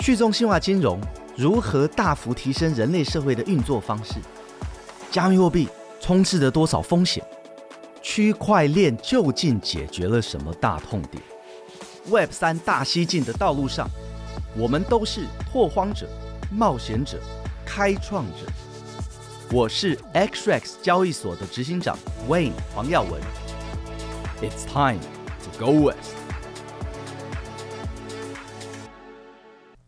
去中心化金融如何大幅提升人类社会的运作方式？加密货币充斥着多少风险？区块链究竟解决了什么大痛点？Web 三大西进的道路上，我们都是拓荒者、冒险者、开创者。我是 XREX 交易所的执行长 Wayne 黄耀文。It's time to go west。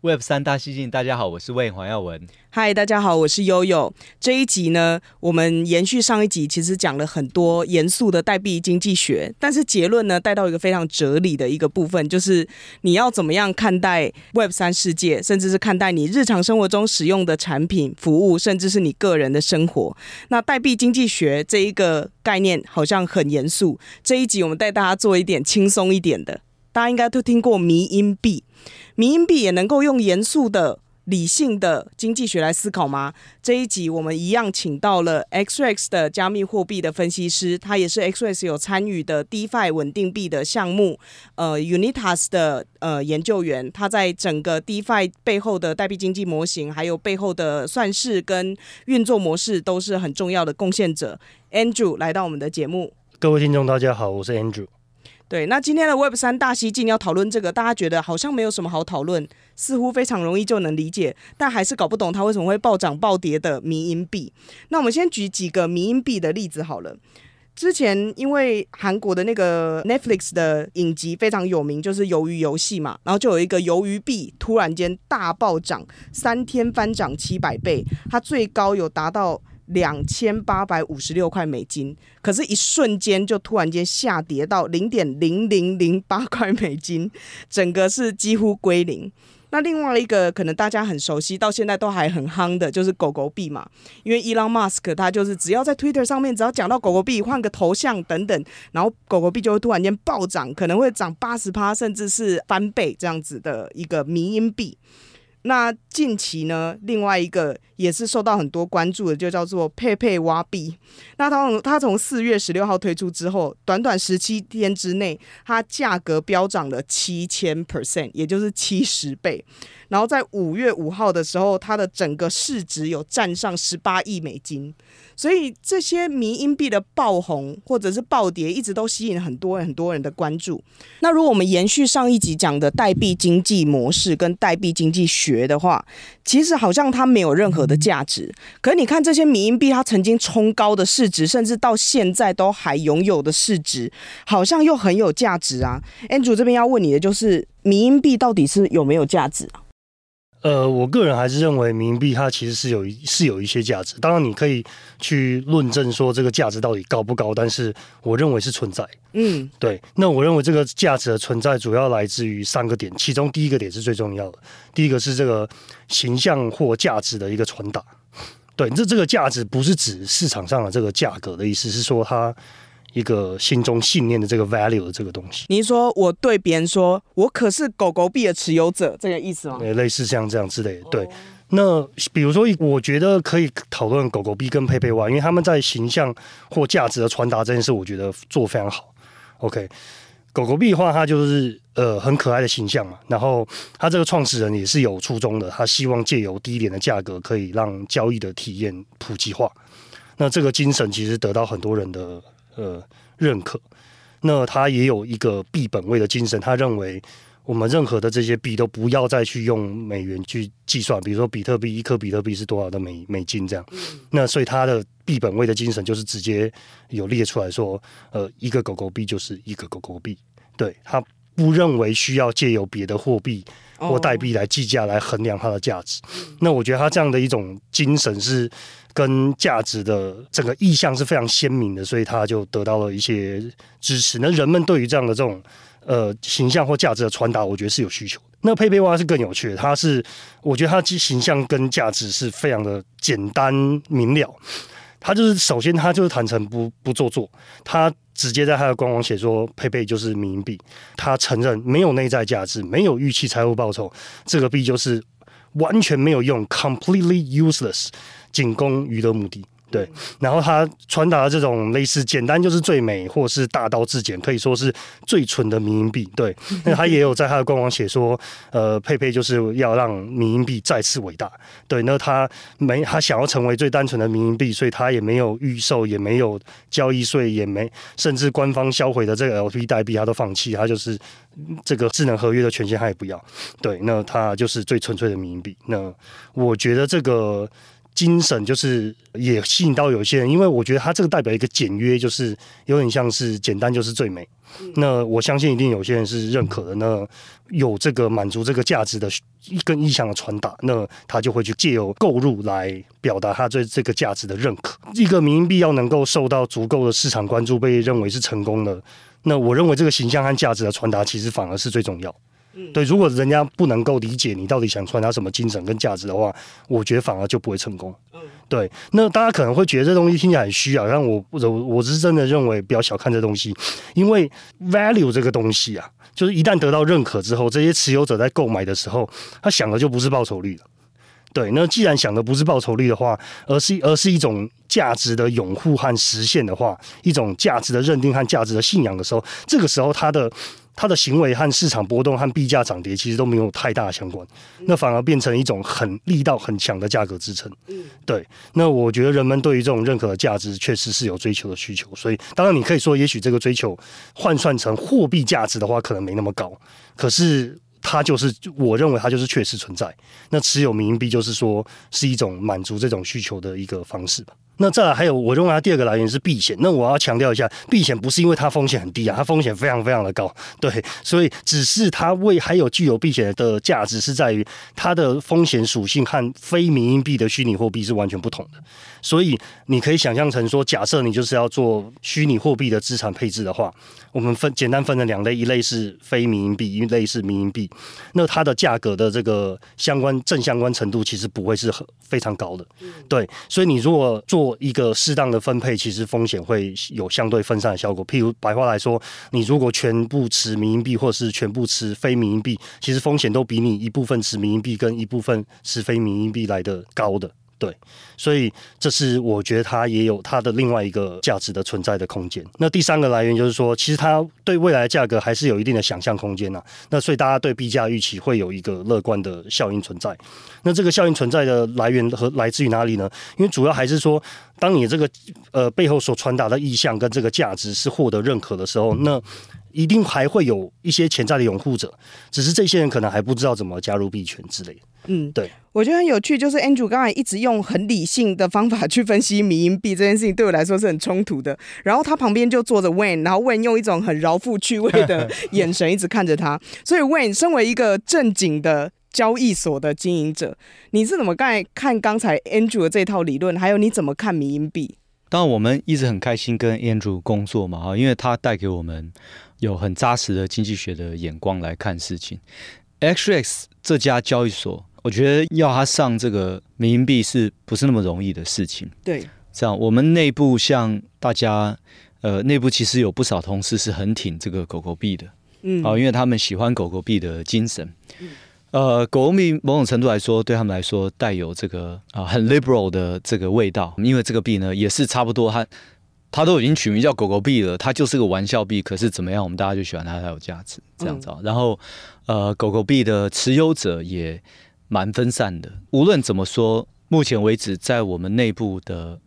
Web 三大西进，大家好，我是魏黄耀文。嗨，大家好，我是悠悠。这一集呢，我们延续上一集，其实讲了很多严肃的代币经济学，但是结论呢，带到一个非常哲理的一个部分，就是你要怎么样看待 Web 三世界，甚至是看待你日常生活中使用的产品、服务，甚至是你个人的生活。那代币经济学这一个概念好像很严肃，这一集我们带大家做一点轻松一点的。大家应该都听过迷因币，迷因币也能够用严肃的、理性的经济学来思考吗？这一集我们一样请到了 XRX 的加密货币的分析师，他也是 XRX 有参与的 DeFi 稳定币的项目，呃，Unitas 的呃研究员，他在整个 DeFi 背后的代币经济模型，还有背后的算式跟运作模式，都是很重要的贡献者。Andrew 来到我们的节目，各位听众大家好，我是 Andrew。对，那今天的 Web 三大西进要讨论这个，大家觉得好像没有什么好讨论，似乎非常容易就能理解，但还是搞不懂它为什么会暴涨暴跌的迷因币。那我们先举几个迷因币的例子好了。之前因为韩国的那个 Netflix 的影集非常有名，就是鱿鱼游戏嘛，然后就有一个鱿鱼币突然间大暴涨，三天翻涨七百倍，它最高有达到。两千八百五十六块美金，可是，一瞬间就突然间下跌到零点零零零八块美金，整个是几乎归零。那另外一个可能大家很熟悉，到现在都还很夯的，就是狗狗币嘛。因为 Elon Musk 他就是只要在 Twitter 上面，只要讲到狗狗币，换个头像等等，然后狗狗币就会突然间暴涨，可能会涨八十趴，甚至是翻倍这样子的一个迷因币。那近期呢，另外一个也是受到很多关注的，就叫做佩佩挖币。那它从它从四月十六号推出之后，短短十七天之内，它价格飙涨了七千 percent，也就是七十倍。然后在五月五号的时候，它的整个市值有站上十八亿美金。所以这些迷因币的爆红或者是暴跌，一直都吸引很多人很多人的关注。那如果我们延续上一集讲的代币经济模式跟代币经济学的话，其实好像它没有任何的价值。可是你看这些迷因币，它曾经冲高的市值，甚至到现在都还拥有的市值，好像又很有价值啊。Andrew 这边要问你的就是，迷因币到底是有没有价值啊？呃，我个人还是认为冥币它其实是有是有一些价值。当然，你可以去论证说这个价值到底高不高，但是我认为是存在。嗯，对。那我认为这个价值的存在主要来自于三个点，其中第一个点是最重要的。第一个是这个形象或价值的一个传达。对，这这个价值不是指市场上的这个价格的意思，是说它。一个心中信念的这个 value 的这个东西，你说我对别人说，我可是狗狗币的持有者，这个意思吗？对，类似像这样之类的。对，那比如说，我觉得可以讨论狗狗币跟佩佩蛙，因为他们在形象或价值的传达这件事，我觉得做非常好。OK，狗狗币的话，它就是呃很可爱的形象嘛，然后它这个创始人也是有初衷的，他希望借由低廉的价格，可以让交易的体验普及化。那这个精神其实得到很多人的。呃，认可。那他也有一个币本位的精神，他认为我们任何的这些币都不要再去用美元去计算，比如说比特币一颗比特币是多少的美美金这样。那所以他的币本位的精神就是直接有列出来说，呃，一个狗狗币就是一个狗狗币。对，他不认为需要借由别的货币或代币来计价来衡量它的价值。那我觉得他这样的一种精神是。跟价值的整个意向是非常鲜明的，所以他就得到了一些支持。那人们对于这样的这种呃形象或价值的传达，我觉得是有需求的。那佩佩蛙是更有趣的，它是我觉得它的形象跟价值是非常的简单明了。他就是首先他就是坦诚不不做作，他直接在他的官网写说佩佩就是民币，他承认没有内在价值，没有预期财务报酬，这个币就是完全没有用，completely useless。仅供娱乐目的，对，然后他传达的这种类似简单就是最美，或是大道至简，可以说是最纯的民营币。对，那他也有在他的官网写说，呃，佩佩就是要让民营币再次伟大。对，那他没他想要成为最单纯的民营币，所以他也没有预售，也没有交易税，也没甚至官方销毁的这个 LP 代币他都放弃，他就是这个智能合约的权限他也不要。对，那他就是最纯粹的民营币。那我觉得这个。精神就是也吸引到有些人，因为我觉得它这个代表一个简约，就是有点像是简单就是最美。那我相信一定有些人是认可的。那有这个满足这个价值的一根意向的传达，那他就会去借由购入来表达他对这个价值的认可。一个民营币要能够受到足够的市场关注，被认为是成功的，那我认为这个形象和价值的传达其实反而是最重要。对，如果人家不能够理解你到底想传达什么精神跟价值的话，我觉得反而就不会成功。对，那大家可能会觉得这东西听起来很虚啊，但我我我是真的认为不要小看这东西，因为 value 这个东西啊，就是一旦得到认可之后，这些持有者在购买的时候，他想的就不是报酬率了。对，那既然想的不是报酬率的话，而是而是一种价值的拥护和实现的话，一种价值的认定和价值的信仰的时候，这个时候他的。它的行为和市场波动和币价涨跌其实都没有太大相关，那反而变成一种很力道很强的价格支撑。对。那我觉得人们对于这种认可的价值确实是有追求的需求，所以当然你可以说，也许这个追求换算成货币价值的话，可能没那么高，可是它就是我认为它就是确实存在。那持有迷因币就是说是一种满足这种需求的一个方式吧。那再来还有，我认为它第二个来源是避险。那我要强调一下，避险不是因为它风险很低啊，它风险非常非常的高。对，所以只是它为还有具有避险的价值，是在于它的风险属性和非民营币的虚拟货币是完全不同的。所以你可以想象成说，假设你就是要做虚拟货币的资产配置的话，我们分简单分成两类，一类是非民营币，一类是民营币。那它的价格的这个相关正相关程度其实不会是很非常高的。对，所以你如果做做一个适当的分配，其实风险会有相对分散的效果。譬如白话来说，你如果全部持民营币，或是全部持非民营币，其实风险都比你一部分持民营币跟一部分持非民营币来的高的。对，所以这是我觉得它也有它的另外一个价值的存在的空间。那第三个来源就是说，其实它对未来价格还是有一定的想象空间呐。那所以大家对币价预期会有一个乐观的效应存在。那这个效应存在的来源和来自于哪里呢？因为主要还是说，当你这个呃背后所传达的意向跟这个价值是获得认可的时候，那一定还会有一些潜在的拥护者，只是这些人可能还不知道怎么加入币圈之类的。嗯，对，我觉得很有趣，就是 Andrew 刚才一直用很理性的方法去分析迷因币这件事情，对我来说是很冲突的。然后他旁边就坐着 Wayne，然后 Wayne 用一种很饶富趣味的眼神一直看着他。所以 Wayne 身为一个正经的交易所的经营者，你是怎么刚才看刚才 Andrew 的这套理论？还有你怎么看民营币？当然，我们一直很开心跟 Andrew 工作嘛，哈，因为他带给我们有很扎实的经济学的眼光来看事情。XREX 这家交易所。我觉得要他上这个民营币是不是那么容易的事情？对，这样我们内部像大家，呃，内部其实有不少同事是很挺这个狗狗币的，嗯，啊，因为他们喜欢狗狗币的精神，嗯，呃，狗狗币某种程度来说，对他们来说带有这个啊很 liberal 的这个味道，因为这个币呢也是差不多，它它都已经取名叫狗狗币了，它就是个玩笑币，可是怎么样，我们大家就喜欢它，它有价值，这样子，嗯，然后呃，狗狗币的持有者也。蛮分散的。无论怎么说，目前为止，在我们内部的，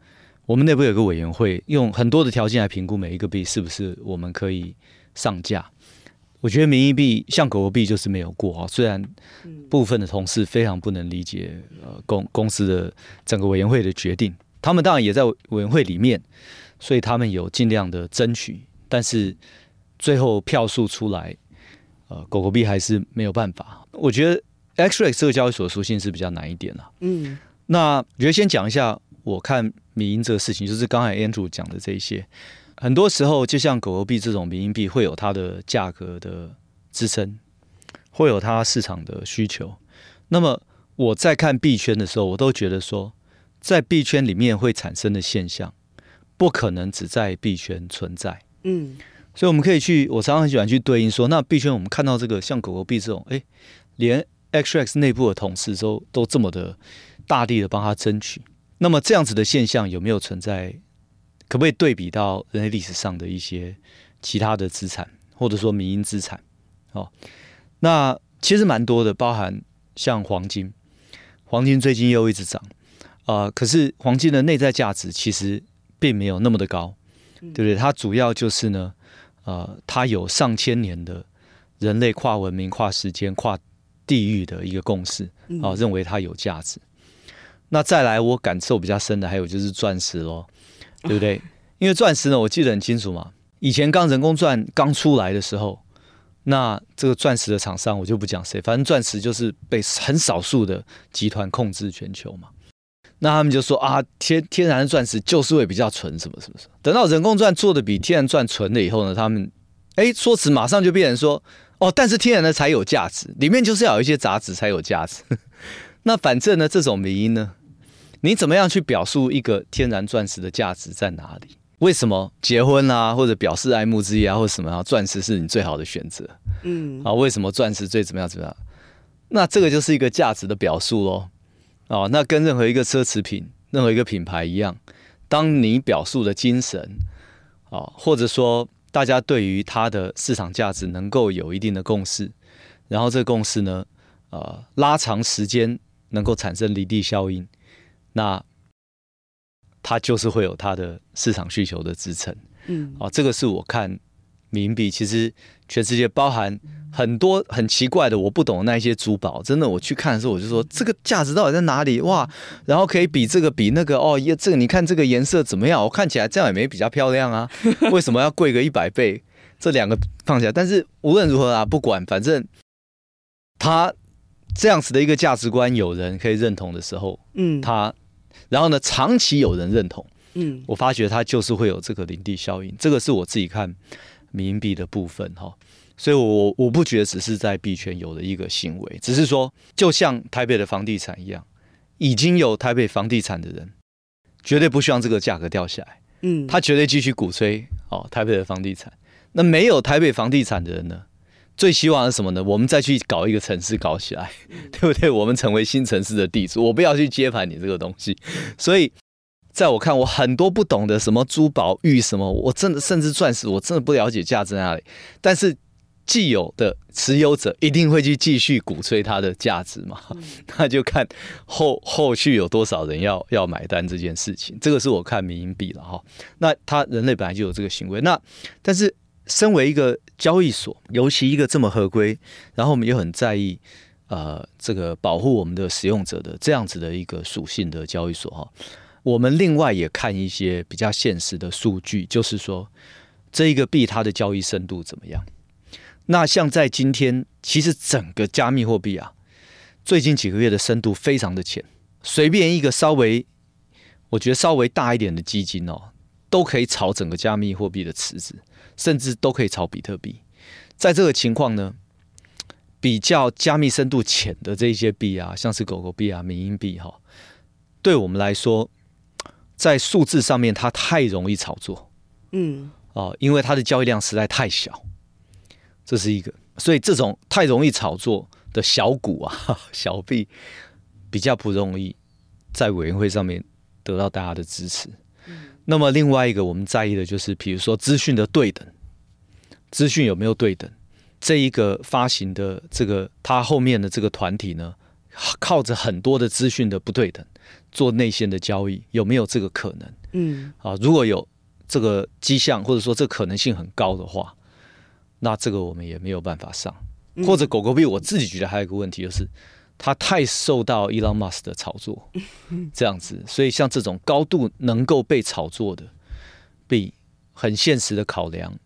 我们内部有个委员会，用很多的条件来评估每一个币是不是我们可以上架。我觉得民意币像狗狗币就是没有过啊。虽然部分的同事非常不能理解呃公公司的整个委员会的决定，他们当然也在委员会里面，所以他们有尽量的争取，但是最后票数出来，呃，狗狗币还是没有办法。我觉得。XREX 这个交易所的属性是比较难一点啦。嗯，那我觉得先讲一下，我看迷因这个事情，就是刚才 Andrew 讲的这一些，很多时候就像狗狗币这种民营币，会有它的价格的支撑，会有它市场的需求。那么我在看币圈的时候，我都觉得说，在币圈里面会产生的现象，不可能只在币圈存在。嗯，所以我们可以去，我常常很喜欢去对应说，那币圈我们看到这个像狗狗币这种，哎，连 x x 内部的同事都都这么的大力的帮他争取，那么这样子的现象有没有存在？可不可以对比到人类历史上的一些其他的资产，或者说民营资产？哦，那其实蛮多的，包含像黄金，黄金最近又一直涨，啊、呃，可是黄金的内在价值其实并没有那么的高，对不对？它主要就是呢，呃，它有上千年的人类跨文明、跨时间、跨地域的一个共识，啊、呃，认为它有价值。那再来，我感受比较深的还有就是钻石喽，对不对？因为钻石呢，我记得很清楚嘛，以前刚人工钻刚出来的时候。那这个钻石的厂商我就不讲谁，反正钻石就是被很少数的集团控制全球嘛。那他们就说啊，天天然的钻石就是会比较纯，什么什么什么。等到人工钻做的比天然钻纯了以后呢，他们哎说辞马上就变成说哦，但是天然的才有价值，里面就是要有一些杂质才有价值。那反正呢，这种迷因呢，你怎么样去表述一个天然钻石的价值在哪里？为什么结婚啊，或者表示爱慕之意啊，或者什么啊，钻石是你最好的选择？嗯，啊，为什么钻石最怎么样怎么样？那这个就是一个价值的表述喽。哦，那跟任何一个奢侈品、任何一个品牌一样，当你表述的精神，哦，或者说大家对于它的市场价值能够有一定的共识，然后这个共识呢，呃，拉长时间能够产生离地效应，那。它就是会有它的市场需求的支撑，嗯，啊，这个是我看冥币，其实全世界包含很多很奇怪的我不懂的那一些珠宝，真的我去看的时候，我就说这个价值到底在哪里？哇，然后可以比这个比那个哦，这个你看这个颜色怎么样？我看起来这样也没比较漂亮啊，为什么要贵个一百倍？这两个放下，但是无论如何啊，不管反正他这样子的一个价值观，有人可以认同的时候，嗯，他。然后呢，长期有人认同，嗯，我发觉它就是会有这个领地效应，这个是我自己看迷因币的部分哈，所以我我不觉得只是在币圈有的一个行为，只是说就像台北的房地产一样，已经有台北房地产的人绝对不希望这个价格掉下来，嗯，他绝对继续鼓吹哦台北的房地产，那没有台北房地产的人呢？最希望是什么呢？我们再去搞一个城市搞起来，对不对？我们成为新城市的地主，我不要去接盘你这个东西。所以，在我看，我很多不懂的什么珠宝玉什么，我真的甚至钻石，我真的不了解价值在哪里。但是，既有的持有者一定会去继续鼓吹它的价值嘛？那就看后后续有多少人要要买单这件事情。这个是我看民营币了哈。那他人类本来就有这个行为，那但是。身为一个交易所，尤其一个这么合规，然后我们又很在意，呃，这个保护我们的使用者的这样子的一个属性的交易所哈，我们另外也看一些比较现实的数据，就是说这一个币它的交易深度怎么样？那像在今天，其实整个加密货币啊，最近几个月的深度非常的浅，随便一个稍微，我觉得稍微大一点的基金哦，都可以炒整个加密货币的池子。甚至都可以炒比特币，在这个情况呢，比较加密深度浅的这些币啊，像是狗狗币啊、迷因币哈，对我们来说，在数字上面它太容易炒作，嗯，哦，因为它的交易量实在太小，这是一个，所以这种太容易炒作的小股啊、小币，比较不容易在委员会上面得到大家的支持。那么另外一个我们在意的就是，比如说资讯的对等，资讯有没有对等？这一个发行的这个它后面的这个团体呢，靠着很多的资讯的不对等做内线的交易，有没有这个可能？嗯，啊，如果有这个迹象，或者说这可能性很高的话，那这个我们也没有办法上。或者狗狗币，我自己觉得还有一个问题就是。它太受到 Elon Musk 的炒作，这样子，所以像这种高度能够被炒作的，被，很现实的考量，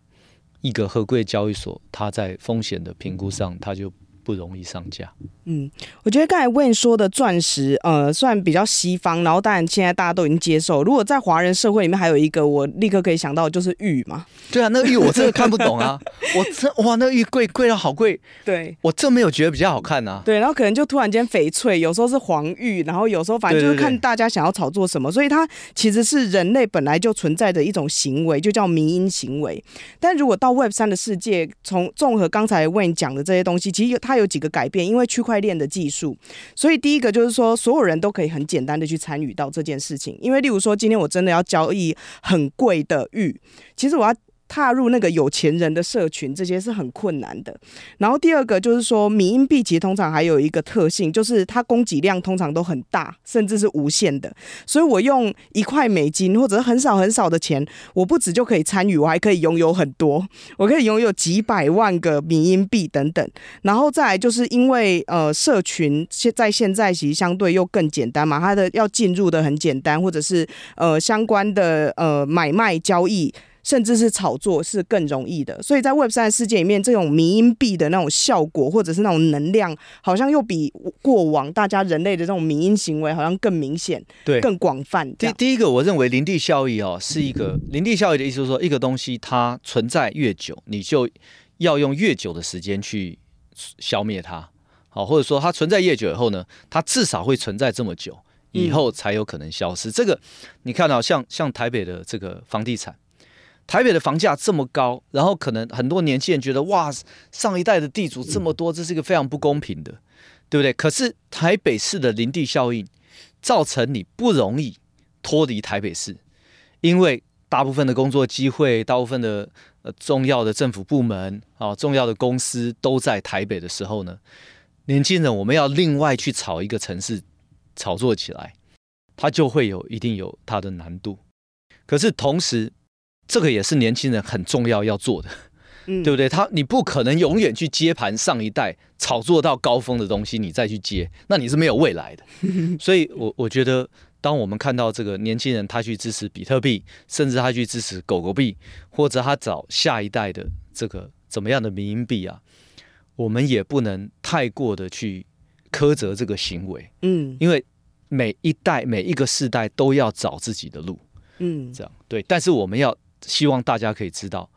一个合规交易所，它在风险的评估上，它就。不容易上架。嗯，我觉得刚才 Wayne 说的钻石，呃，算比较西方，然后当然现在大家都已经接受。如果在华人社会里面，还有一个我立刻可以想到就是玉嘛。对啊，那个玉我真的看不懂啊，我这哇，那个玉贵贵到好贵。对，我真没有觉得比较好看啊。对，然后可能就突然间翡翠，有时候是黄玉，然后有时候反正就是看大家想要炒作什么，所以它其实是人类本来就存在的一种行为，就叫迷因行为。但如果到 Web 三的世界，从综合刚才 Wayne 讲的这些东西，其实它它有几个改变，因为区块链的技术，所以第一个就是说，所有人都可以很简单的去参与到这件事情。因为例如说，今天我真的要交易很贵的玉，其实我要。踏入那个有钱人的社群，这些是很困难的。然后第二个就是说，迷因币其实通常还有一个特性，就是它供给量通常都很大，甚至是无限的。所以我用一块美金或者很少很少的钱，我不止就可以参与，我还可以拥有很多，我可以拥有几百万个迷因币等等。然后再来就是因为呃，社群现在现在其实相对又更简单嘛，它的要进入的很简单，或者是呃相关的呃买卖交易。甚至是炒作是更容易的，所以在 Web 三的世界里面，这种迷因币的那种效果或者是那种能量，好像又比过往大家人类的这种迷因行为好像更明显，对，更广泛。第第一个，我认为林地效益哦，是一个林地效益的意思，就是说一个东西它存在越久，你就要用越久的时间去消灭它，好，或者说它存在越久以后呢，它至少会存在这么久以后才有可能消失。嗯、这个你看到像像台北的这个房地产。台北的房价这么高，然后可能很多年轻人觉得哇，上一代的地主这么多，这是一个非常不公平的，对不对？可是台北市的林地效应造成你不容易脱离台北市，因为大部分的工作机会、大部分的呃重要的政府部门啊、重要的公司都在台北的时候呢，年轻人我们要另外去炒一个城市炒作起来，它就会有一定有它的难度。可是同时，这个也是年轻人很重要要做的，嗯，对不对？他你不可能永远去接盘上一代炒作到高峰的东西，你再去接，那你是没有未来的。所以我，我我觉得，当我们看到这个年轻人他去支持比特币，甚至他去支持狗狗币，或者他找下一代的这个怎么样的民营币啊，我们也不能太过的去苛责这个行为，嗯，因为每一代每一个世代都要找自己的路，嗯，这样对，但是我们要。希望大家可以知道，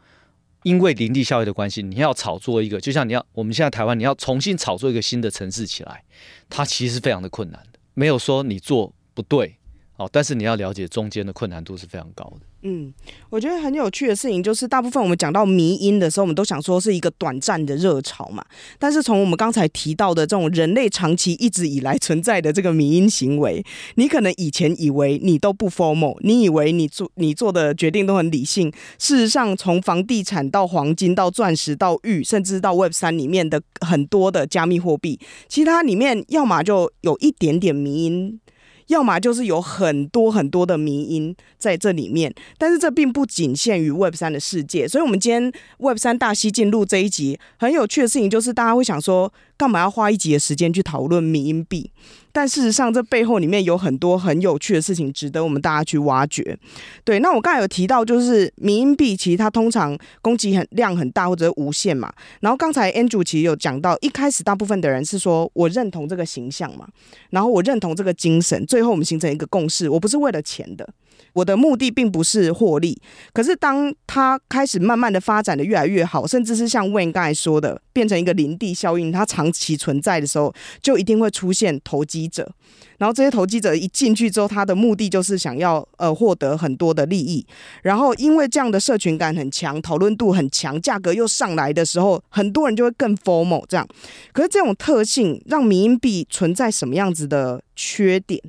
因为林地效益的关系，你要炒作一个，就像你要我们现在台湾，你要重新炒作一个新的城市起来，它其实是非常的困难的。没有说你做不对，哦，但是你要了解中间的困难度是非常高的。嗯，我觉得很有趣的事情就是，大部分我们讲到迷因的时候，我们都想说是一个短暂的热潮嘛。但是从我们刚才提到的这种人类长期一直以来存在的这个迷因行为，你可能以前以为你都不 formal，你以为你做你做的决定都很理性。事实上，从房地产到黄金到钻石到玉，甚至到 Web 三里面的很多的加密货币，其实它里面要么就有一点点迷因。要么就是有很多很多的迷因在这里面，但是这并不仅限于 Web 三的世界。所以，我们今天 Web 三大西进入这一集，很有趣的事情就是，大家会想说，干嘛要花一集的时间去讨论迷因币？但事实上，这背后里面有很多很有趣的事情，值得我们大家去挖掘。对，那我刚才有提到，就是迷因币其实它通常供给很量很大或者无限嘛。然后刚才 Andrew 其实有讲到，一开始大部分的人是说我认同这个形象嘛，然后我认同这个精神，最后我们形成一个共识，我不是为了钱的。我的目的并不是获利，可是当它开始慢慢的发展的越来越好，甚至是像 Wayne 刚才说的，变成一个林地效应，它长期存在的时候，就一定会出现投机者。然后这些投机者一进去之后，他的目的就是想要呃获得很多的利益。然后因为这样的社群感很强，讨论度很强，价格又上来的时候，很多人就会更 formal 这样。可是这种特性让迷因币存在什么样子的缺点？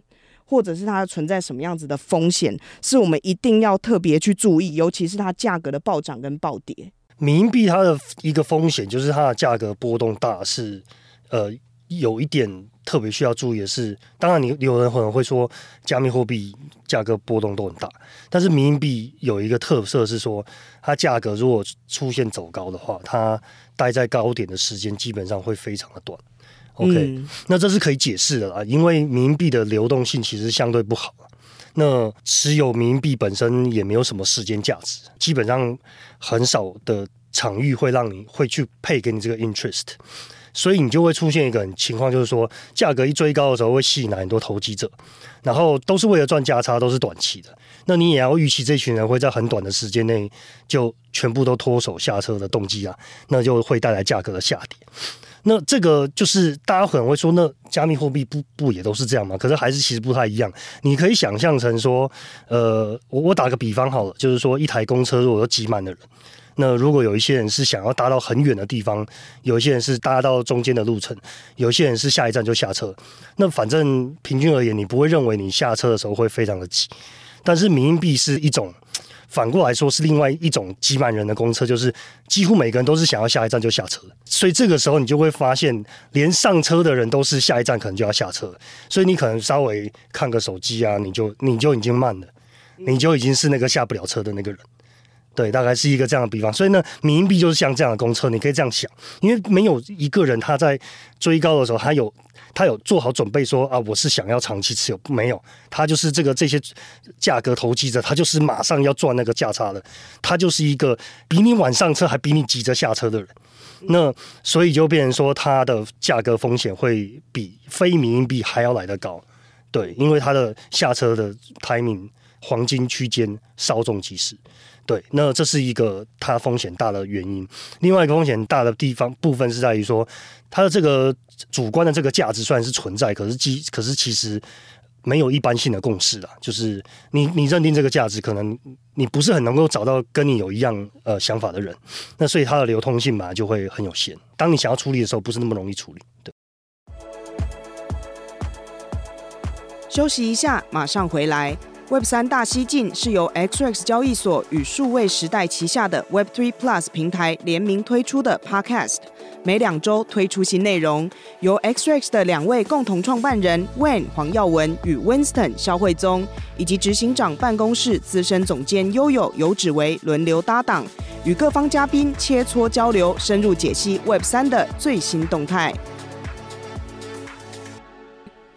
或者是它存在什么样子的风险，是我们一定要特别去注意，尤其是它价格的暴涨跟暴跌。民币它的一个风险就是它的价格波动大，是呃有一点特别需要注意的是，当然你有人可能会说加密货币价格波动都很大，但是民币有一个特色是说，它价格如果出现走高的话，它待在高点的时间基本上会非常的短。OK，嗯，那这是可以解释的啦，因为迷因币的流动性其实相对不好。那持有迷因币本身也没有什么时间价值，基本上很少的场域会让你会去配给你这个 interest，所以你就会出现一个情况，就是说价格一追高的时候会吸引来很多投机者，然后都是为了赚价差，都是短期的。那你也要预期这群人会在很短的时间内就全部都脱手下车的动机啊，那就会带来价格的下跌。那这个就是大家可能会说，那加密货币不不也都是这样吗？可是还是其实不太一样。你可以想象成说，呃，我我打个比方好了，就是说一台公车如果有挤满的人，那如果有一些人是想要搭到很远的地方，有一些人是搭到中间的路程，有些人是下一站就下车。那反正平均而言，你不会认为你下车的时候会非常的挤。但是民币是一种。反过来说是另外一种挤满人的公车，就是几乎每个人都是想要下一站就下车，所以这个时候你就会发现，连上车的人都是下一站可能就要下车，所以你可能稍微看个手机啊，你就你就已经慢了，你就已经是那个下不了车的那个人。对，大概是一个这样的比方。所以呢，民营 B 就是像这样的公车，你可以这样想，因为没有一个人他在追高的时候，他有。他有做好准备说啊，我是想要长期持有，没有，他就是这个这些价格投机者，他就是马上要赚那个价差的，他就是一个比你晚上车还比你急着下车的人，那所以就变成说他的价格风险会比非民营币还要来得高，对，因为他的下车的 timing 黄金区间稍纵即逝。对，那这是一个它风险大的原因。另外一个风险大的地方部分是在于说，它的这个主观的这个价值虽然是存在，可是基可是其实没有一般性的共识啊。就是你你认定这个价值，可能你不是很能够找到跟你有一样呃想法的人。那所以它的流通性嘛就会很有限。当你想要处理的时候，不是那么容易处理。对。休息一下，马上回来。Web 三大西进是由 XRX 交易所与数位时代旗下的 Web Three Plus 平台联名推出的 Podcast，每两周推出新内容，由 XRX 的两位共同创办人 Wayne 黄耀文与 Winston 萧慧宗，以及执行长办公室资深总监悠悠游指为轮流搭档，与各方嘉宾切磋交流，深入解析 Web 三的最新动态。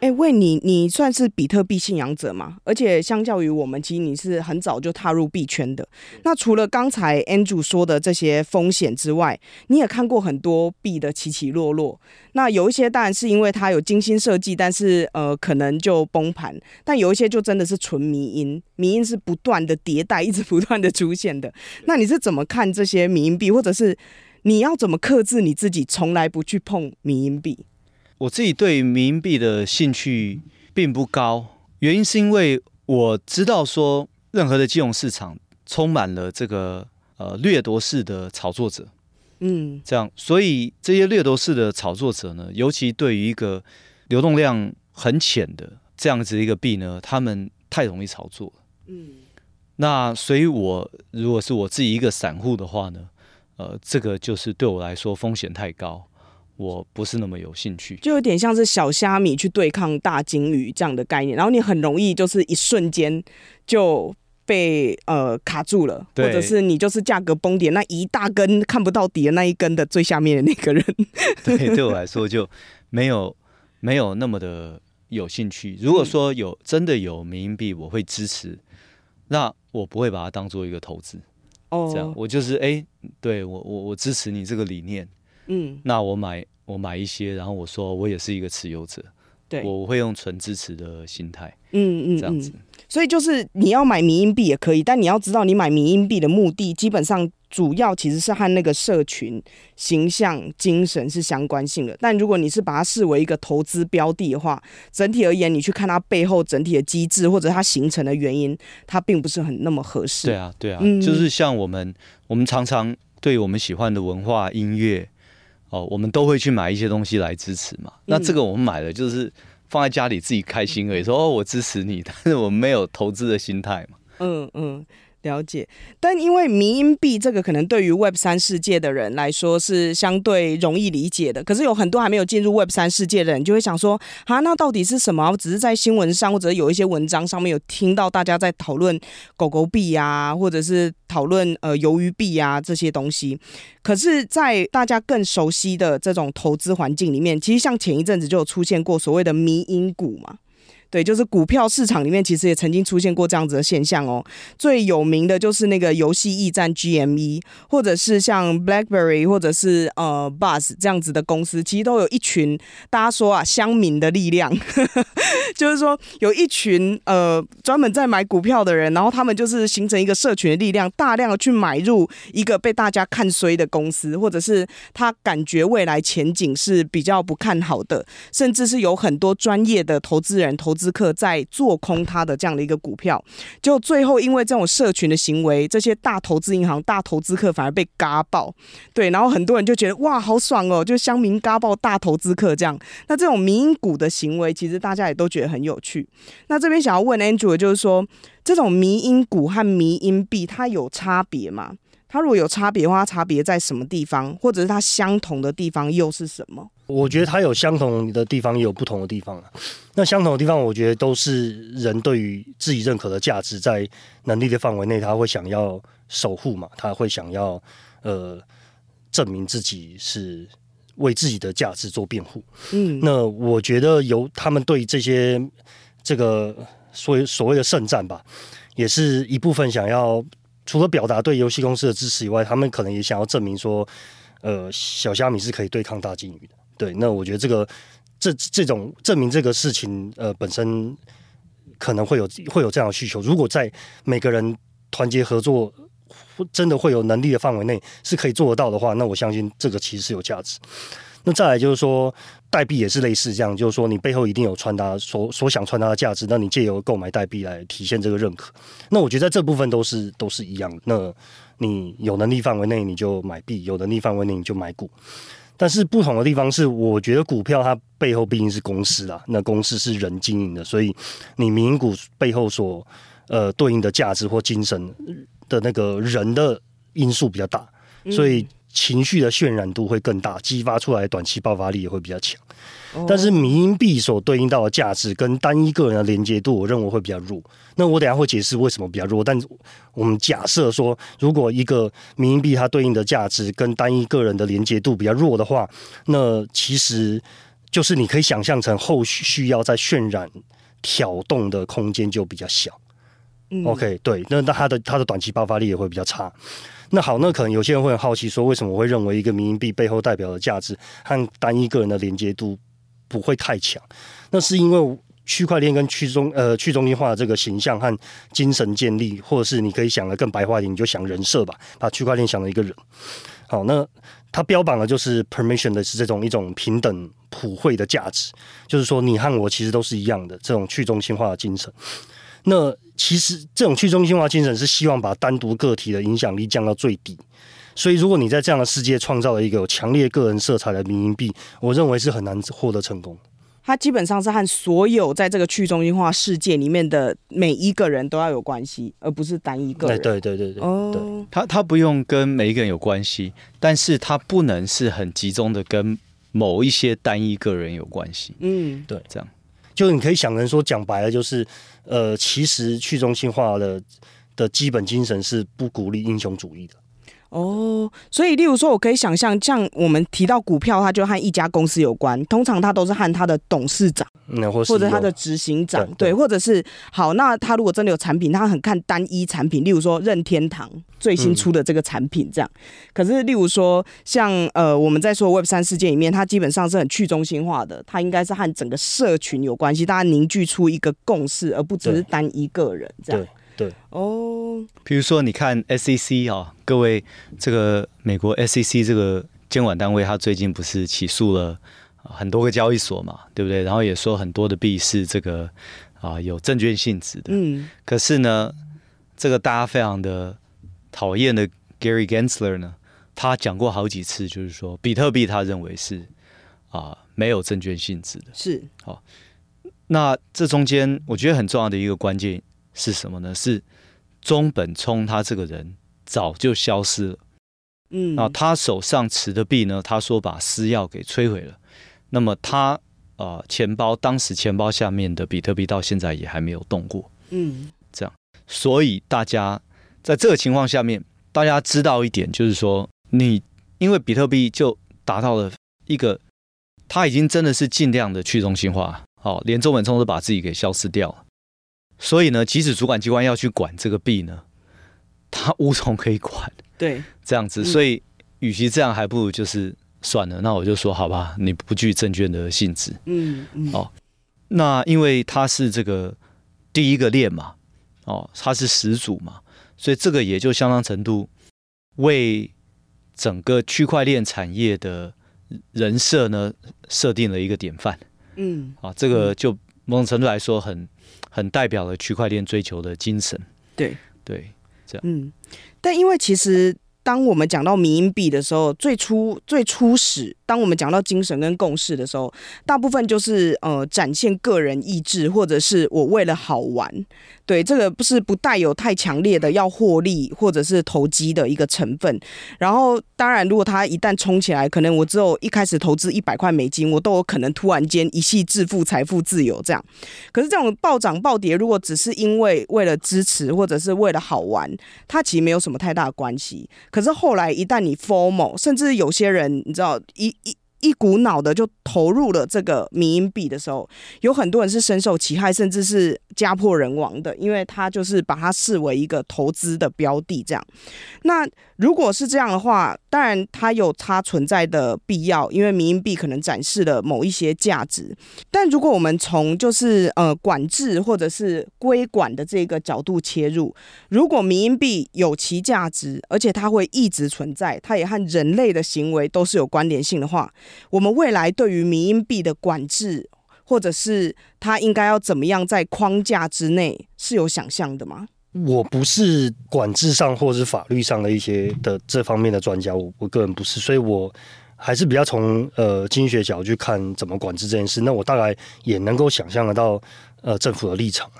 哎，喂你，你算是比特币信仰者吗？而且相较于我们，其实你是很早就踏入币圈的。那除了刚才 Andrew 说的这些风险之外，你也看过很多币的起起落落。那有一些当然是因为它有精心设计，但是呃可能就崩盘。但有一些就真的是纯迷因，迷因是不断的迭代，一直不断的出现的。那你是怎么看这些迷因币，或者是你要怎么克制你自己，从来不去碰迷因币？我自己对民营币的兴趣并不高，原因是因为我知道说，任何的金融市场充满了这个呃掠夺式的炒作者，嗯，这样，所以这些掠夺式的炒作者呢，尤其对于一个流动量很浅的这样子一个币呢，他们太容易炒作，嗯，那所以我如果是我自己一个散户的话呢，呃，这个就是对我来说风险太高。我不是那么有兴趣，就有点像是小虾米去对抗大鲸鱼这样的概念，然后你很容易就是一瞬间就被呃卡住了，对或者是你就是价格崩跌那一大根看不到底的那一根的最下面的那个人。对，对我来说就没有没有那么的有兴趣。如果说有真的有民营币，我会支持，那我不会把它当做一个投资。哦，这样我就是哎、欸，对我我我支持你这个理念。嗯，那我买我买一些，然后我说我也是一个持有者，对，我会用纯支持的心态，嗯嗯，这样子。所以就是你要买迷因币也可以，但你要知道你买迷因币的目的，基本上主要其实是和那个社群形象精神是相关性的。但如果你是把它视为一个投资标的的话，整体而言，你去看它背后整体的机制或者它形成的原因，它并不是很那么合适。对啊，对啊，嗯，就是像我们我们常常对我们喜欢的文化音乐。哦，我们都会去买一些东西来支持嘛。那这个我们买了就是放在家里自己开心而已，说哦，我支持你，但是我们没有投资的心态嘛。嗯嗯。了解，但因为迷因币这个可能对于 Web 三世界的人来说是相对容易理解的，可是有很多还没有进入 Web 三世界的人就会想说，啊，那到底是什么？只是在新闻上或者有一些文章上面有听到大家在讨论狗狗币啊，或者是讨论呃鱿鱼币啊这些东西，可是，在大家更熟悉的这种投资环境里面，其实像前一阵子就有出现过所谓的迷因股嘛。对，就是股票市场里面其实也曾经出现过这样子的现象哦。最有名的就是那个游戏驿站 GME，或者是像 BlackBerry 或者是呃 Buzz 这样子的公司，其实都有一群大家说啊乡民的力量，就是说有一群呃专门在买股票的人，然后他们就是形成一个社群的力量，大量的去买入一个被大家看衰的公司，或者是他感觉未来前景是比较不看好的，甚至是有很多专业的投资人投。资客在做空他的这样的一个股票，就最后因为这种社群的行为，这些大投资银行、大投资客反而被嘎爆，对，然后很多人就觉得哇，好爽哦，就乡民嘎爆大投资客这样。那这种迷因股的行为，其实大家也都觉得很有趣。那这边想要问 Andrew 就是说，这种迷因股和迷因币它有差别吗？它如果有差别的话，差别在什么地方，或者是它相同的地方又是什么？我觉得它有相同的地方，也有不同的地方。那相同的地方，我觉得都是人对于自己认可的价值，在能力的范围内，他会想要守护嘛，他会想要呃证明自己是为自己的价值做辩护。嗯，那我觉得由他们对这些这个所谓所谓的圣战吧，也是一部分想要。除了表达对游戏公司的支持以外，他们可能也想要证明说，呃，小虾米是可以对抗大金鱼的。对，那我觉得这个这这种证明这个事情，呃，本身可能会有会有这样的需求。如果在每个人团结合作，真的会有能力的范围内是可以做得到的话，那我相信这个其实是有价值。那再来就是说，代币也是类似这样，就是说你背后一定有传达所所想传达的价值，那你借由购买代币来体现这个认可。那我觉得在这部分都是都是一样的。那你有能力范围内你就买币，有能力范围内你就买股。但是不同的地方是，我觉得股票它背后毕竟是公司啦，那公司是人经营的，所以你民营股背后所呃对应的价值或精神的那个人的因素比较大，所以。情绪的渲染度会更大，激发出来的短期爆发力也会比较强。但是，迷因币所对应到的价值跟单一个人的连接度，我认为会比较弱。那我等下会解释为什么比较弱。但我们假设说，如果一个迷因币它对应的价值跟单一个人的连接度比较弱的话，那其实就是你可以想象成后续需要在渲染挑动的空间就比较小。嗯、OK，对，那那它的它的短期爆发力也会比较差。那好，那可能有些人会很好奇，说为什么我会认为一个民营币背后代表的价值和单一个人的连接度不会太强？那是因为区块链跟去中呃去中心化的这个形象和精神建立，或者是你可以想的更白话一点，你就想人设吧，把区块链想了一个人。好，那它标榜的就是 permission 的是这种一种平等普惠的价值，就是说你和我其实都是一样的这种去中心化的精神。那其实这种去中心化精神是希望把单独个体的影响力降到最低，所以如果你在这样的世界创造了一个有强烈个人色彩的民营币，我认为是很难获得成功。它基本上是和所有在这个去中心化世界里面的每一个人都要有关系，而不是单一个人。对对对对哦，对，它它不用跟每一个人有关系，但是它不能是很集中的跟某一些单一个人有关系。嗯，对，这样。就你可以想人说，讲白了就是，呃，其实去中心化的的基本精神是不鼓励英雄主义的。哦，所以例如说，我可以想象，像我们提到股票，它就和一家公司有关，通常它都是和它的董事长，嗯，或者它的执行长，对，对，或者是好，那他如果真的有产品，他很看单一产品，例如说任天堂最新出的这个产品这样。嗯、可是例如说，像呃，我们在说 Web 三世界里面，它基本上是很去中心化的，它应该是和整个社群有关系，大家凝聚出一个共识，而不只是单一个人这样。对。哦，比如说你看 SEC 啊，各位，这个美国 SEC 这个监管单位，他最近不是起诉了很多个交易所嘛，对不对？然后也说很多的币是这个啊有证券性质的。嗯。可是呢，这个大家非常的讨厌的 Gary Gensler 呢，他讲过好几次，就是说比特币他认为是啊没有证券性质的。是。好，那这中间我觉得很重要的一个关键。是什么呢？是中本聪他这个人早就消失了。嗯，那他手上持的币呢？他说把私钥给摧毁了。那么他啊、呃，钱包当时钱包下面的比特币到现在也还没有动过。嗯，这样，所以大家在这个情况下面，大家知道一点，就是说你因为比特币就达到了一个，他已经真的是尽量的去中心化。好，连中本聪都把自己给消失掉了。所以呢，即使主管机关要去管这个币呢，他无从可以管。对，这样子，所以与其这样，还不如就是算了。那我就说好吧，你不具证券的性质。嗯嗯。哦，那因为他是这个第一个链嘛，哦，他是始祖嘛，所以这个也就相当程度为整个区块链产业的人设呢设定了一个典范。嗯。啊，这个就。某种程度来说很很代表了区块链追求的精神。对对，这样。嗯，但因为其实。当我们讲到民营币的时候，最初最初始，当我们讲到精神跟共识的时候，大部分就是呃展现个人意志，或者是我为了好玩。对，这个不是不带有太强烈的要获利或者是投机的一个成分。然后，当然，如果它一旦冲起来，可能我只有一开始投资一百块美金，我都有可能突然间一夕致富、财富自由这样。可是，这种暴涨暴跌，如果只是因为为了支持或者是为了好玩，它其实没有什么太大关系。可是后来，一旦你 formal，甚至有些人，你知道，一一。一股脑的就投入了这个民营币的时候，有很多人是深受其害，甚至是家破人亡的，因为他就是把它视为一个投资的标的这样。那如果是这样的话，当然它有它存在的必要，因为民营币可能展示了某一些价值。但如果我们从就是呃管制或者是规管的这个角度切入，如果民营币有其价值，而且它会一直存在，它也和人类的行为都是有关联性的话，我们未来对于迷因币的管制，或者是它应该要怎么样在框架之内，是有想象的吗？我不是管制上或者是法律上的一些的这方面的专家，我我个人不是，所以我还是比较从呃经济学角去看怎么管制这件事。那我大概也能够想象得到呃政府的立场。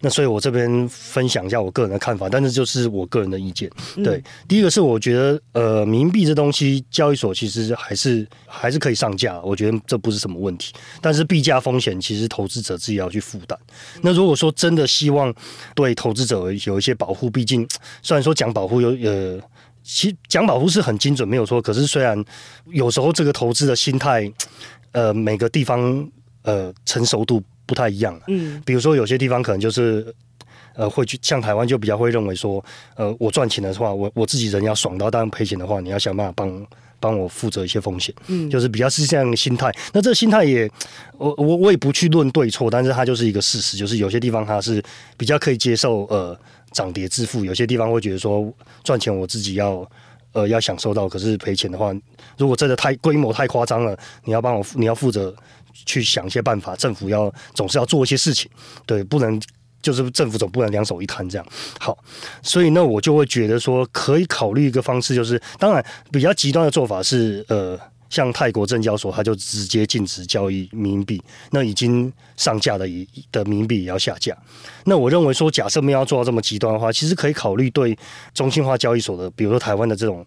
那所以，我这边分享一下我个人的看法，但是就是我个人的意见。对，嗯、第一个是我觉得，呃，冥币这东西，交易所其实还是还是可以上架，我觉得这不是什么问题。但是币价风险，其实投资者自己要去负担。那如果说真的希望对投资者有一些保护，毕竟虽然说讲保护有呃，其讲保护是很精准没有错，可是虽然有时候这个投资的心态，呃，每个地方呃成熟度。不太一样，嗯，比如说有些地方可能就是，呃，会去像台湾就比较会认为说，呃，我赚钱的话，我我自己人要爽到，当然赔钱的话，你要想办法帮帮我负责一些风险，嗯，就是比较是这样的心态。那这个心态也，我我我也不去论对错，但是它就是一个事实，就是有些地方它是比较可以接受，呃，涨跌自负；有些地方会觉得说，赚钱我自己要，呃，要享受到，可是赔钱的话，如果真的太规模太夸张了，你要帮我，你要负责。去想一些办法，政府要总是要做一些事情，对，不能就是政府总不能两手一摊这样。好，所以呢，我就会觉得说，可以考虑一个方式，就是当然比较极端的做法是，呃，像泰国证交所，它就直接禁止交易冥币，那已经上架的的冥币也要下架。那我认为说，假设没有要做到这么极端的话，其实可以考虑对中心化交易所的，比如说台湾的这种，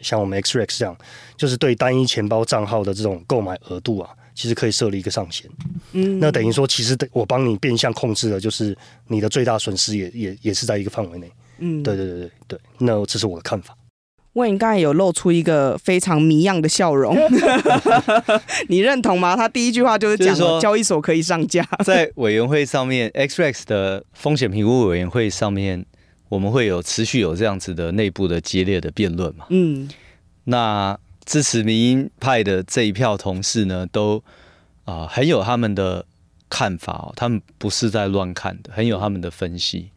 像我们 XREX 这样，就是对单一钱包账号的这种购买额度啊。其实可以设立一个上限，嗯，那等于说，其实我帮你变相控制了，就是你的最大损失也也也是在一个范围内，嗯，对对对对对，那这是我的看法。我应该有露出一个非常谜样的笑容，你认同吗？他第一句话就是讲说交易所可以上架，在委员会上面，XREX 的风险评估委员会上面，我们会有持续有这样子的内部的激烈的辩论嘛，嗯，那。支持迷因派的这一票同事呢，都啊、呃、很有他们的看法哦，他们不是在乱看的，很有他们的分析，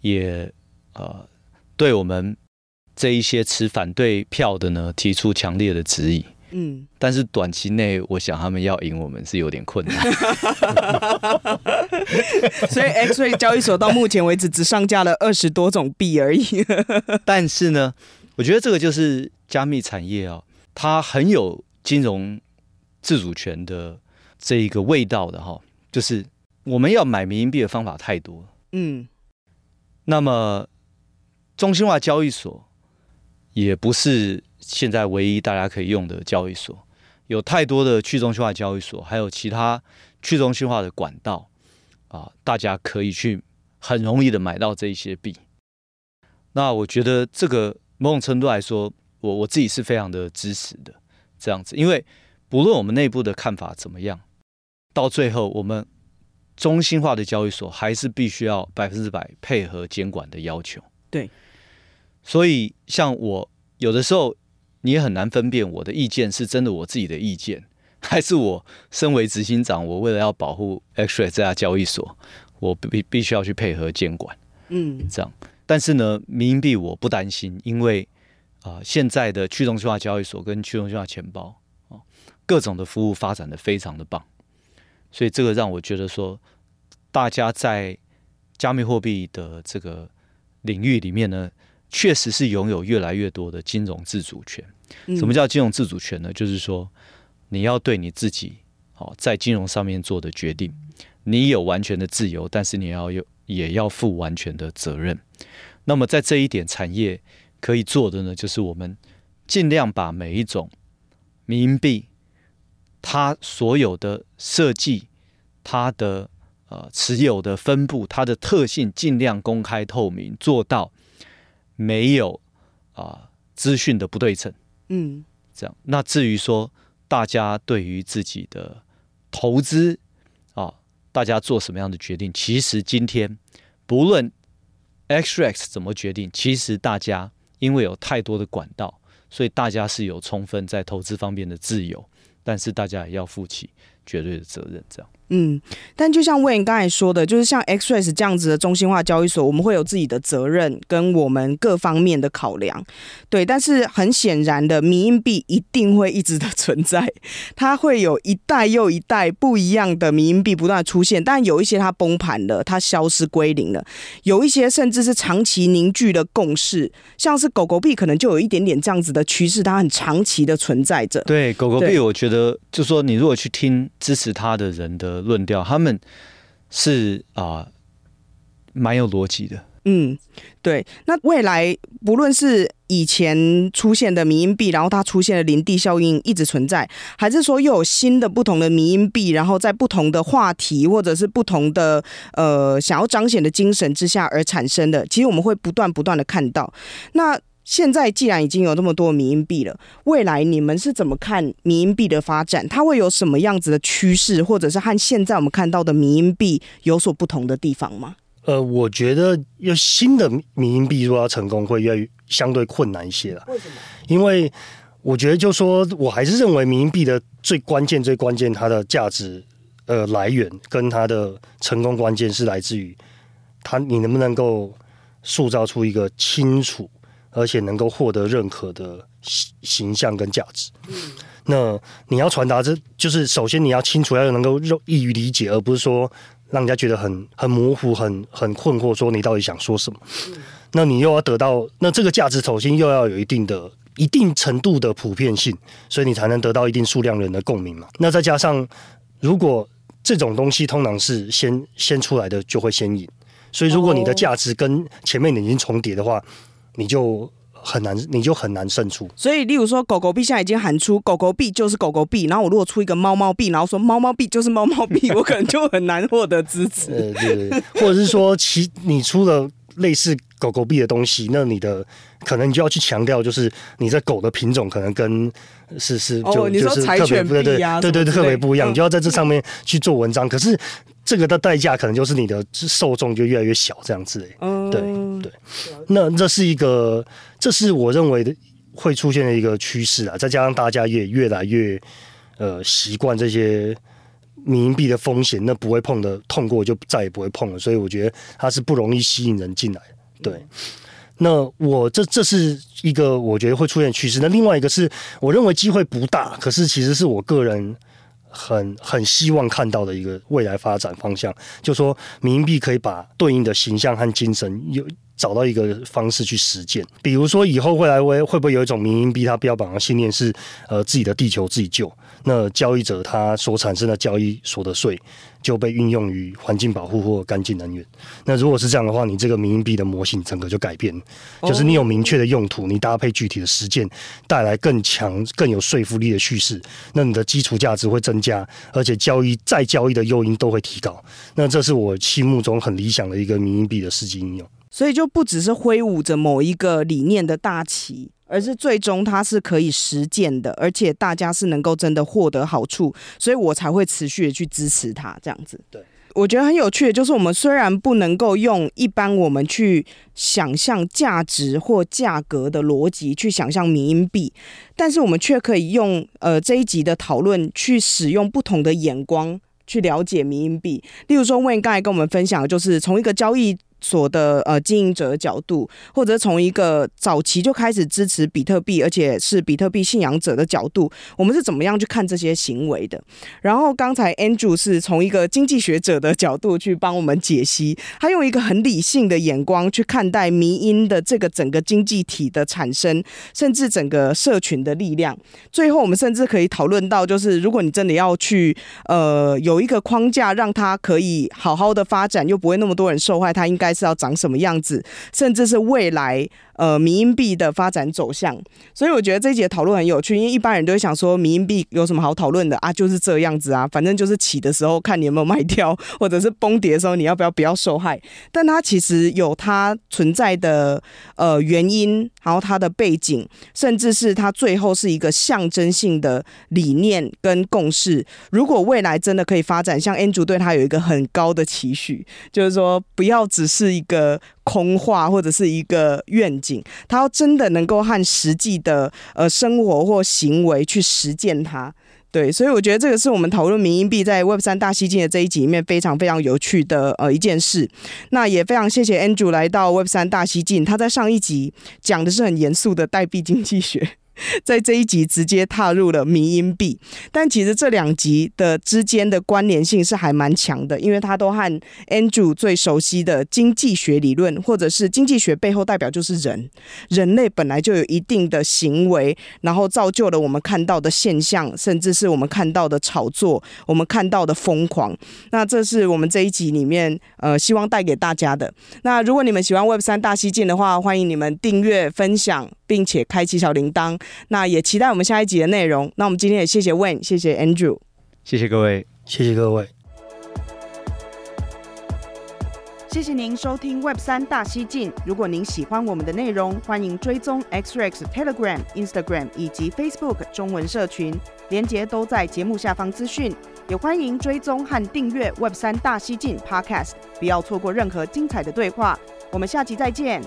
也呃对我们这一些持反对票的呢提出强烈的质疑。嗯，但是短期内，我想他们要赢我们是有点困难。所以 X Ray 交易所到目前为止只上架了二十多种币而已。但是呢，我觉得这个就是加密产业哦。它很有金融自主权的这一个味道的哈，就是我们要买民营币的方法太多，嗯，那么中心化交易所也不是现在唯一大家可以用的交易所，有太多的去中心化交易所，还有其他去中心化的管道啊，大家可以去很容易的买到这一些币。那我觉得这个某种程度来说。我我自己是非常的支持的，这样子，因为不论我们内部的看法怎么样，到最后我们中心化的交易所还是必须要百分之百配合监管的要求。对，所以像我有的时候你也很难分辨我的意见是真的我自己的意见，还是我身为执行长，我为了要保护 X Ray 这家交易所，我必必须要去配合监管。嗯，这样。但是呢，民营币我不担心，因为。啊、呃，现在的去中心化交易所跟去中心化钱包啊，各种的服务发展的非常的棒。所以这个让我觉得说，大家在加密货币的这个领域里面呢，确实是拥有越来越多的金融自主权。什么叫金融自主权呢？就是说，你要对你自己好在金融上面做的决定，你有完全的自由，但是你要有也要负完全的责任。那么在这一点，产业可以做的呢，就是我们尽量把每一种冥币，它所有的设计、它的呃持有的分布、它的特性，尽量公开透明，做到没有啊资讯的不对称。嗯，这样。那至于说大家对于自己的投资啊，大家做什么样的决定，其实今天不论 XREX 怎么决定，其实大家因为有太多的管道，所以大家是有充分在投资方面的自由，但是大家也要负起绝对的责任，这样。嗯，但就像 Wayne 刚才说的，就是像 XREX 这样子的中心化交易所，我们会有自己的责任跟我们各方面的考量，对。但是很显然的，迷因币一定会一直的存在，它会有一代又一代不一样的迷因币不断出现，但有一些它崩盘了，它消失归零了，有一些甚至是长期凝聚的共识，像是狗狗币可能就有一点点这样子的趋势，它很长期的存在着。对，狗狗币，我觉得就是说你如果去听支持它的人的。论调，他们是啊，蛮、有逻辑的。嗯，对。那未来不论是以前出现的迷因币，然后它出现的林地效应一直存在，还是说又有新的不同的迷因币，然后在不同的话题或者是不同的呃想要彰显的精神之下而产生的，其实我们会不断不断的看到。那现在既然已经有这么多迷因币了，未来你们是怎么看迷因币的发展？它会有什么样子的趋势，或者是和现在我们看到的迷因币有所不同的地方吗？呃，我觉得要新的迷因币如果要成功，会越相对困难一些了。为什么？因为我觉得，就说我还是认为迷因币的最关键、最关键，它的价值呃来源跟它的成功关键是来自于它，你能不能够塑造出一个清楚。而且能够获得认可的形形象跟价值，嗯，那你要传达这就是首先你要清楚，要能够容易于理解，而不是说让人家觉得很很模糊、很很困惑，说你到底想说什么。嗯，那你又要得到那这个价值，首先又要有一定的一定程度的普遍性，所以你才能得到一定数量人的共鸣嘛。那再加上，如果这种东西通常是先先出来的，就会先赢。所以如果你的价值跟前面的已经重叠的话，你就很难，你就很难胜出。所以，例如说，狗狗币现在已经喊出狗狗币就是狗狗币，然后我如果出一个猫猫币，然后说猫猫币就是猫猫币，我可能就很难获得支持。呃，对，对，或者是说，其你出了类似狗狗币的东西，那你的可能你就要去强调，就是你这狗的品种可能跟是是就、哦、就是特别不对对对对特别不一样，你就要在这上面去做文章。可是。这个的代价可能就是你的受众就越来越小，这样子。对对，那这是一个，这是我认为的会出现的一个趋势啊。再加上大家也越来越呃习惯这些迷因币的风险，那不会碰的痛过就再也不会碰了。所以我觉得它是不容易吸引人进来。对，那我这这是一个我觉得会出现趋势。那另外一个是我认为机会不大，可是其实是我个人。很很希望看到的一个未来发展方向，就说民币可以把对应的形象和精神有找到一个方式去实践。比如说以后未来会会不会有一种民营币，它标榜的信念是呃自己的地球自己救，那交易者他所产生的交易所得税。就被运用于环境保护或干净能源。那如果是这样的话，你这个民营币的模型整个就改变，就是你有明确的用途，你搭配具体的实践，带来更强、更有说服力的叙事，那你的基础价值会增加，而且交易再交易的诱因都会提高。那这是我心目中很理想的一个民营币的实际应用。所以就不只是挥舞着某一个理念的大旗。而是最终它是可以实践的，而且大家是能够真的获得好处，所以我才会持续的去支持它这样子。对，我觉得很有趣的，就是我们虽然不能够用一般我们去想象价值或价格的逻辑去想象民营币，但是我们却可以用呃这一集的讨论去使用不同的眼光去了解民营币。例如说，Wayne 刚才跟我们分享的就是从一个交易。所的呃经营者的角度，或者从一个早期就开始支持比特币，而且是比特币信仰者的角度，我们是怎么样去看这些行为的？然后刚才 Andrew 是从一个经济学者的角度去帮我们解析，他用一个很理性的眼光去看待迷因的这个整个经济体的产生，甚至整个社群的力量。最后，我们甚至可以讨论到，就是如果你真的要去呃有一个框架，让它可以好好的发展，又不会那么多人受害，它应该是要长什么样子，甚至是未来。呃，迷因币的发展走向，所以我觉得这一节讨论很有趣，因为一般人都会想说，迷因币有什么好讨论的啊？就是这样子啊，反正就是起的时候看你有没有卖掉，或者是崩跌的时候你要不要不要受害。但它其实有它存在的呃原因，然后它的背景，甚至是它最后是一个象征性的理念跟共识。如果未来真的可以发展，像 Andrew 对它有一个很高的期许，就是说不要只是一个。空话或者是一个愿景，他要真的能够和实际的呃生活或行为去实践它，对，所以我觉得这个是我们讨论民营币在 Web 三大西进的这一集里面非常非常有趣的呃一件事。那也非常谢谢 Andrew 来到 Web 三大西进，他在上一集讲的是很严肃的代币经济学。在这一集直接踏入了迷因币，但其实这两集的之间的关联性是还蛮强的，因为它都和 Andrew 最熟悉的经济学理论，或者是经济学背后代表就是人，人类本来就有一定的行为，然后造就了我们看到的现象，甚至是我们看到的炒作，我们看到的疯狂。那这是我们这一集里面呃希望带给大家的。那如果你们喜欢 Web 三大西进的话，欢迎你们订阅、分享。并且开启小铃铛，那也期待我们下一集的内容。那我们今天也谢谢 Wayne，谢谢 Andrew，谢谢各位，谢谢各位，谢谢您收听 Web 三大西进。如果您喜欢我们的内容，欢迎追踪 XREX Telegram、Instagram 以及 Facebook 中文社群，连结都在节目下方资讯。也欢迎追踪和订阅 Web 三大西进 Podcast，不要错过任何精彩的对话。我们下集再见。